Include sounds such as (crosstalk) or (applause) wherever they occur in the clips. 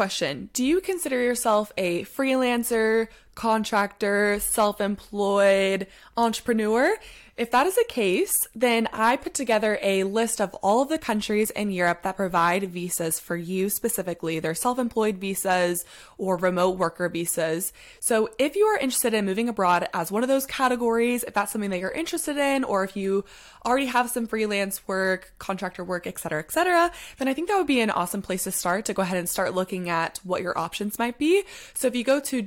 question. Do you consider yourself a freelancer, contractor, self employed, entrepreneur? If that is the case, then I put together a list of all of the countries in Europe that provide visas for you specifically. They're self employed visas or remote worker visas. So if you are interested in moving abroad as one of those categories, if that's something that you're interested in, or if you already have some freelance work, contractor work, etc., etc., then I think that would be an awesome place to start to go ahead and start looking at what your options might be. So if you go to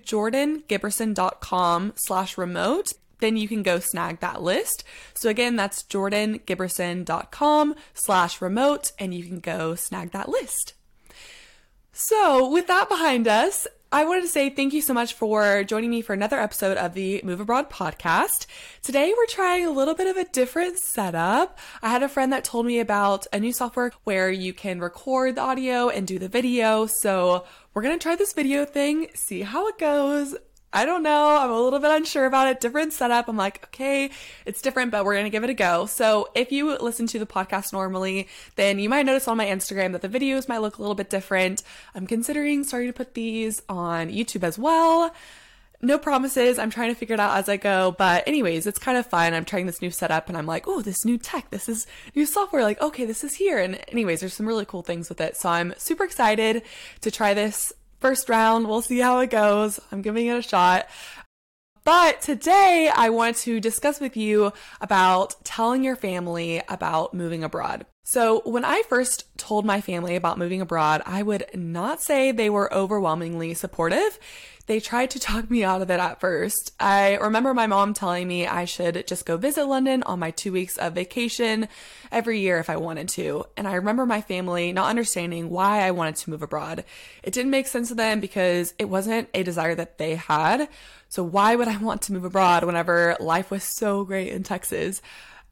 jordangiberson.com slash remote, then you can go snag that list. So again, that's jordangiberson.com slash remote, and you can go snag that list. So with that behind us, I wanted to say thank you so much for joining me for another episode of the Move Abroad podcast. Today we're trying a little bit of a different setup. I had a friend that told me about a new software where you can record the audio and do the video. So we're going to try this video thing, see how it goes. I don't know. I'm a little bit unsure about it. Different setup. I'm like, okay, it's different, but we're going to give it a go. So if you listen to the podcast normally, then you might notice on my Instagram that the videos might look a little bit different. I'm considering starting to put these on YouTube as well. No promises. I'm trying to figure it out as I go. But anyways, it's kind of fun. I'm trying this new setup and I'm like, oh, this new tech, this is new software. Like, okay, this is here. And anyways, there's some really cool things with it. So I'm super excited to try this first round. We'll see how it goes. I'm giving it a shot. But today I want to discuss with you about telling your family about moving abroad. So, when I first told my family about moving abroad, I would not say they were overwhelmingly supportive. They tried to talk me out of it at first. I remember my mom telling me I should just go visit London on my two weeks of vacation every year if I wanted to. And I remember my family not understanding why I wanted to move abroad. It didn't make sense to them because it wasn't a desire that they had. So why would I want to move abroad whenever life was so great in Texas?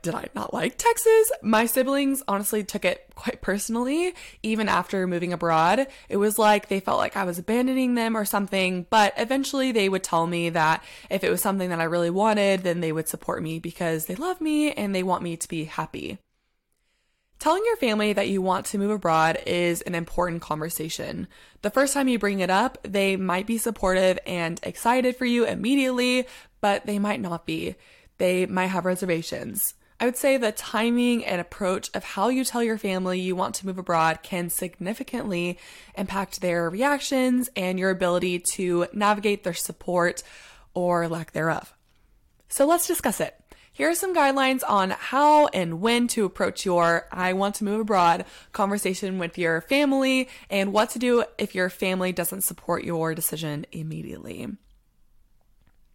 Did I not like Texas? My siblings honestly took it quite personally, even after moving abroad. It was like they felt like I was abandoning them or something, but eventually they would tell me that if it was something that I really wanted, then they would support me because they love me and they want me to be happy. Telling your family that you want to move abroad is an important conversation. The first time you bring it up, they might be supportive and excited for you immediately, but they might not be. They might have reservations. I would say the timing and approach of how you tell your family you want to move abroad can significantly impact their reactions and your ability to navigate their support or lack thereof. So let's discuss it. Here are some guidelines on how and when to approach your I want to move abroad conversation with your family and what to do if your family doesn't support your decision immediately.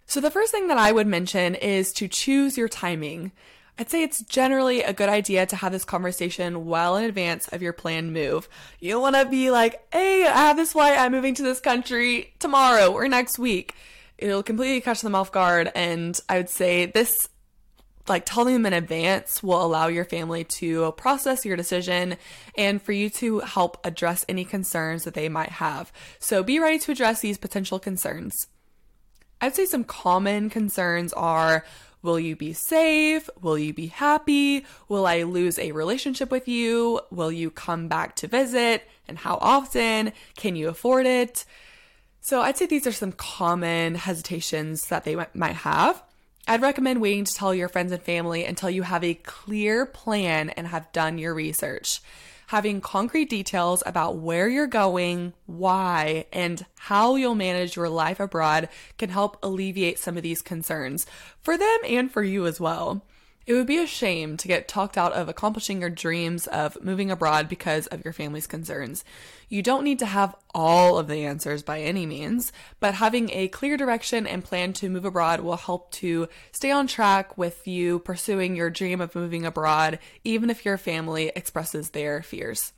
So, the first thing that I would mention is to choose your timing. I'd say it's generally a good idea to have this conversation well in advance of your planned move. You don't want to be like, hey, I have this flight, I'm moving to this country tomorrow or next week. It'll completely catch them off guard. And I would say this, like telling them in advance, will allow your family to process your decision and for you to help address any concerns that they might have. So be ready to address these potential concerns. I'd say some common concerns are Will you be safe? Will you be happy? Will I lose a relationship with you? Will you come back to visit? And how often? Can you afford it? So I'd say these are some common hesitations that they might have. I'd recommend waiting to tell your friends and family until you have a clear plan and have done your research having concrete details about where you're going, why, and how you'll manage your life abroad can help alleviate some of these concerns for them and for you as well. It would be a shame to get talked out of accomplishing your dreams of moving abroad because of your family's concerns. You don't need to have all of the answers by any means, but having a clear direction and plan to move abroad will help to stay on track with you pursuing your dream of moving abroad, even if your family expresses their fears.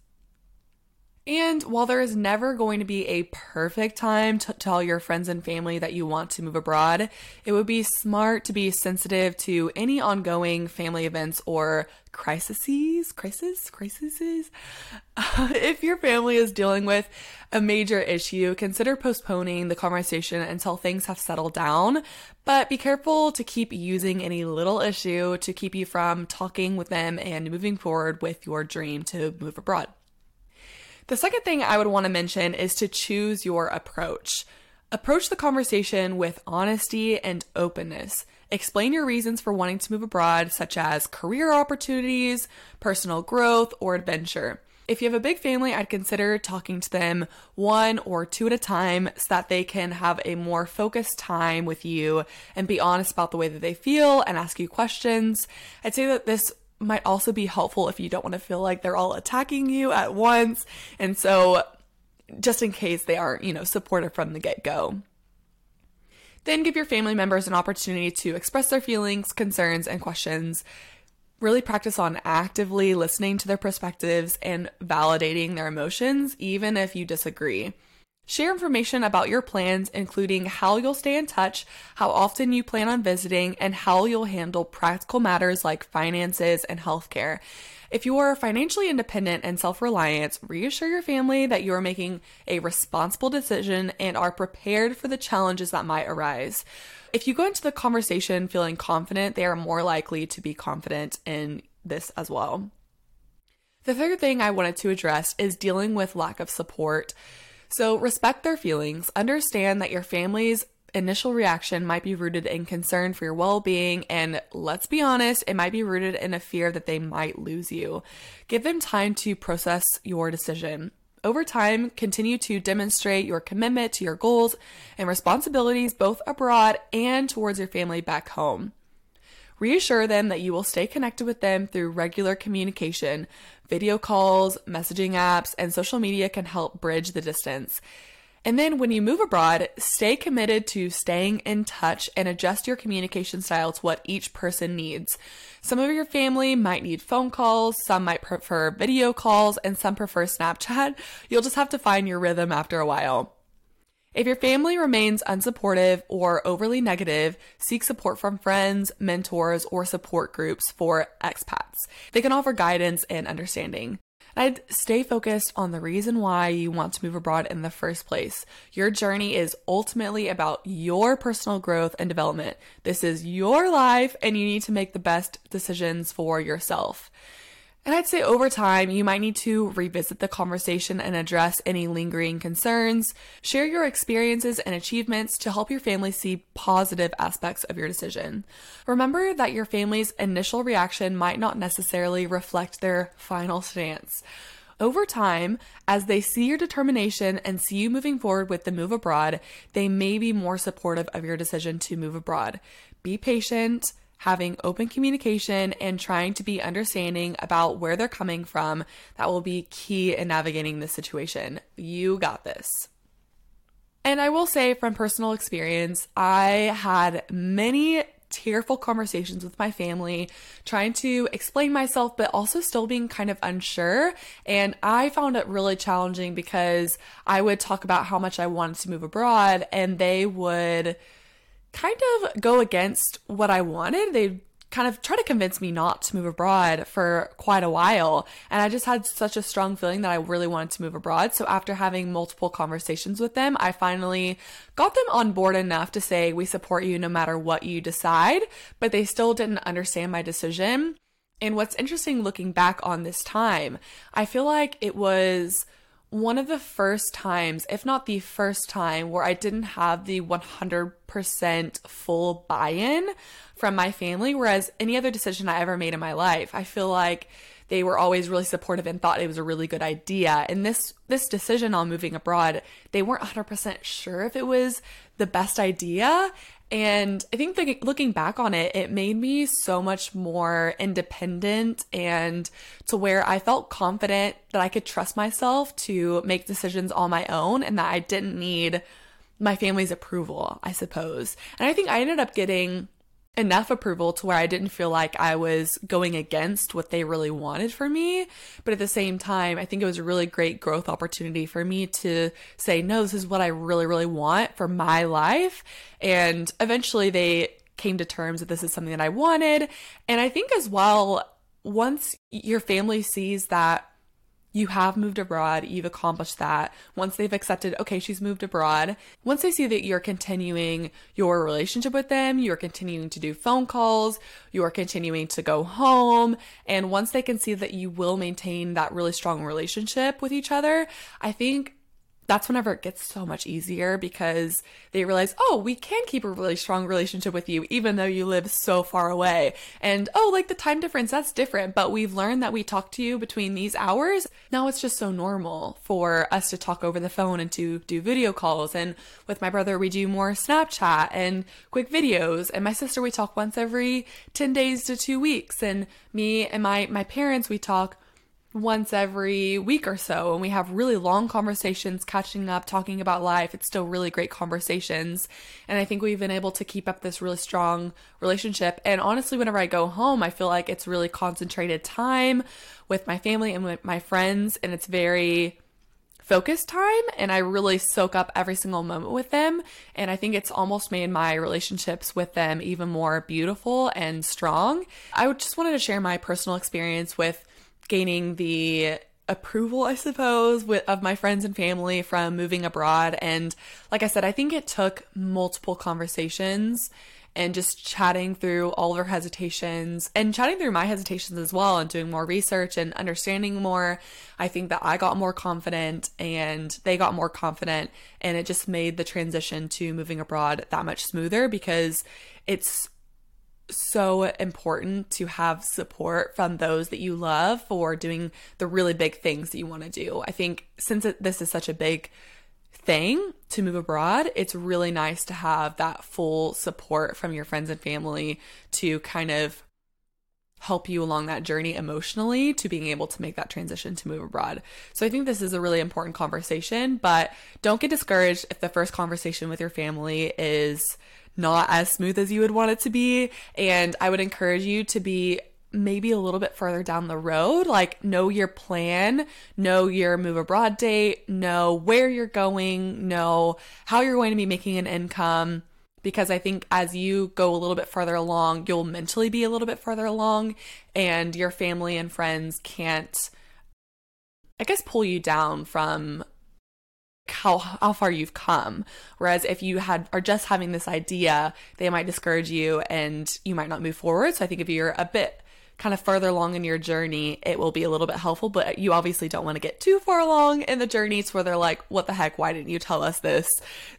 And while there is never going to be a perfect time to tell your friends and family that you want to move abroad, it would be smart to be sensitive to any ongoing family events or crises, crisis, crises. (laughs) If your family is dealing with a major issue, consider postponing the conversation until things have settled down. But be careful to keep using any little issue to keep you from talking with them and moving forward with your dream to move abroad. The second thing I would want to mention is to choose your approach. Approach the conversation with honesty and openness. Explain your reasons for wanting to move abroad, such as career opportunities, personal growth, or adventure. If you have a big family, I'd consider talking to them one or two at a time so that they can have a more focused time with you and be honest about the way that they feel and ask you questions. I'd say that this might also be helpful if you don't want to feel like they're all attacking you at once. And so, just in case they aren't, you know, supportive from the get go. Then give your family members an opportunity to express their feelings, concerns, and questions really practice on actively listening to their perspectives and validating their emotions, even if you disagree. Share information about your plans, including how you'll stay in touch, how often you plan on visiting, and how you'll handle practical matters like finances and healthcare. If you are financially independent and self reliant, reassure your family that you are making a responsible decision and are prepared for the challenges that might arise. If you go into the conversation feeling confident, they are more likely to be confident in this as well. The third thing I wanted to address is dealing with lack of support. So, respect their feelings, understand that your family's initial reaction might be rooted in concern for your well being, and let's be honest, it might be rooted in a fear that they might lose you. Give them time to process your decision. Over time, continue to demonstrate your commitment to your goals and responsibilities both abroad and towards your family back home. Reassure them that you will stay connected with them through regular communication. Video calls, messaging apps, and social media can help bridge the distance. And then when you move abroad, stay committed to staying in touch and adjust your communication style to what each person needs. Some of your family might need phone calls, some might prefer video calls, and some prefer Snapchat. You'll just have to find your rhythm after a while. If your family remains unsupportive or overly negative, seek support from friends, mentors, or support groups for expats. They can offer guidance and understanding. I'd stay focused on the reason why you want to move abroad in the first place. Your journey is ultimately about your personal growth and development. This is your life, and you need to make the best decisions for yourself. And I'd say over time, you might need to revisit the conversation and address any lingering concerns. Share your experiences and achievements to help your family see positive aspects of your decision. Remember that your family's initial reaction might not necessarily reflect their final stance. Over time, as they see your determination and see you moving forward with the move abroad, they may be more supportive of your decision to move abroad. Be patient having open communication and trying to be understanding about where they're coming from that will be key in navigating this situation. You got this. And I will say from personal experience, I had many tearful conversations with my family, trying to explain myself, but also still being kind of unsure. And I found it really challenging because I would talk about how much I wanted to move abroad, and they would kind of go against what I wanted. They kind of try to convince me not to move abroad for quite a while. And I just had such a strong feeling that I really wanted to move abroad. So after having multiple conversations with them, I finally got them on board enough to say, we support you no matter what you decide, but they still didn't understand my decision. And what's interesting looking back on this time, I feel like it was one of the first times, if not the first time, where I didn't have the 100% full buy in from my family. Whereas any other decision I ever made in my life, I feel like they were always really supportive and thought it was a really good idea. And this this decision on moving abroad, they weren't 100% sure if it was the best idea. And I think the, looking back on it, it made me so much more independent and to where I felt confident that I could trust myself to make decisions on my own and that I didn't need my family's approval, I suppose. And I think I ended up getting enough approval to where I didn't feel like I was going against what they really wanted for me. But at the same time, I think it was a really great growth opportunity for me to say, no, this is what I really, really want for my life. And eventually they came to terms that this is something that I wanted. And I think as well, once your family sees that you have moved abroad, you've accomplished that. Once they've accepted, okay, she's moved abroad, once they see that you're continuing your relationship with them, you're continuing to do phone calls, you're continuing to go home, and once they can see that you will maintain that really strong relationship with each other, I think that's whenever it gets so much easier because they realize, oh, we can keep a really strong relationship with you, even though you live so far away. And oh, like the time difference, that's different. But we've learned that we talk to you between these hours. Now it's just so normal for us to talk over the phone and to do video calls. And with my brother, we do more Snapchat and quick videos. And my sister, we talk once every 10 days to two weeks. And me and my, my parents, we talk once every week or so and we have really long conversations catching up talking about life it's still really great conversations and i think we've been able to keep up this really strong relationship and honestly whenever i go home i feel like it's really concentrated time with my family and with my friends and it's very focused time and I really soak up every single moment with them. And I think it's almost made my relationships with them even more beautiful and strong. I just wanted to share my personal experience with gaining the approval, I suppose, with, of my friends and family from moving abroad. And like I said, I think it took multiple conversations and just chatting through all of their hesitations and chatting through my hesitations as well and doing more research and understanding more. I think that I got more confident and they got more confident and it just made the transition to moving abroad that much smoother because it's so important to have support from those that you love for doing the really big things that you want to do. I think since this is such a big thing to move abroad, it's really nice to have that full support from your friends and family to kind of help you along that journey emotionally to being able to make that transition to move abroad. So I think this is a really important conversation, but don't get discouraged if the first conversation with your family is not as smooth as you would want it to be. And I would encourage you to be maybe a little bit further down the road. Like, know your plan, know your move abroad date, know where you're going, know how you're going to be making an income. Because I think as you go a little bit further along, you'll mentally be a little bit further along, and your family and friends can't, I guess, pull you down from how how far you've come. Whereas if you had are just having this idea they might discourage you and you might not move forward. So i think if you're a bit kind of further along in your journey it will be a little bit helpful but you obviously don't want to get too far along in the journey to where they're like what the heck? Why didn't you tell us this?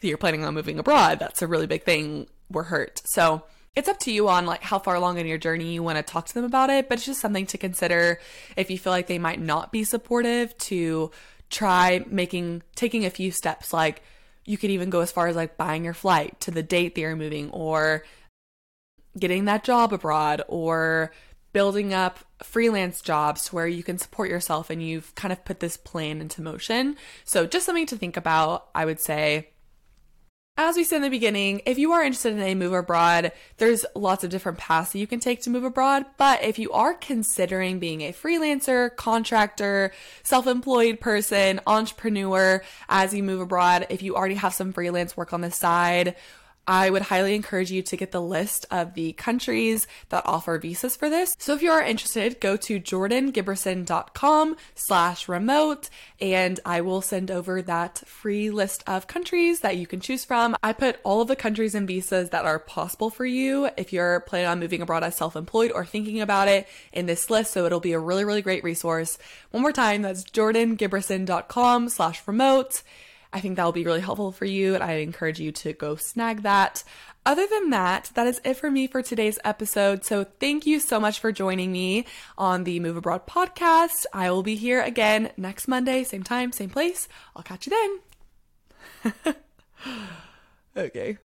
That you're planning on moving abroad. That's a really big thing. We're hurt. So it's up to you on like how far along in your journey you want to talk to them about it but it's just something to consider if you feel like they might not be supportive to try making taking a few steps like you could even go as far as like buying your flight to the date that you're moving or getting that job abroad or building up freelance jobs where you can support yourself and you've kind of put this plan into motion. So just something to think about, I would say. As we said in the beginning, if you are interested in a move abroad, there's lots of different paths that you can take to move abroad. But if you are considering being a freelancer, contractor, self employed person, entrepreneur as you move abroad, if you already have some freelance work on the side, I would highly encourage you to get the list of the countries that offer visas for this. So if you are interested, go to jordangiberson.com slash remote and I will send over that free list of countries that you can choose from. I put all of the countries and visas that are possible for you if you're planning on moving abroad as self-employed or thinking about it in this list. So it'll be a really, really great resource. One more time, that's jordangiberson.com slash remote. I think that will be really helpful for you, and I encourage you to go snag that. Other than that, that is it for me for today's episode. So thank you so much for joining me on the Move Abroad podcast. I will be here again next Monday, same time, same place. I'll catch you then. (laughs) okay.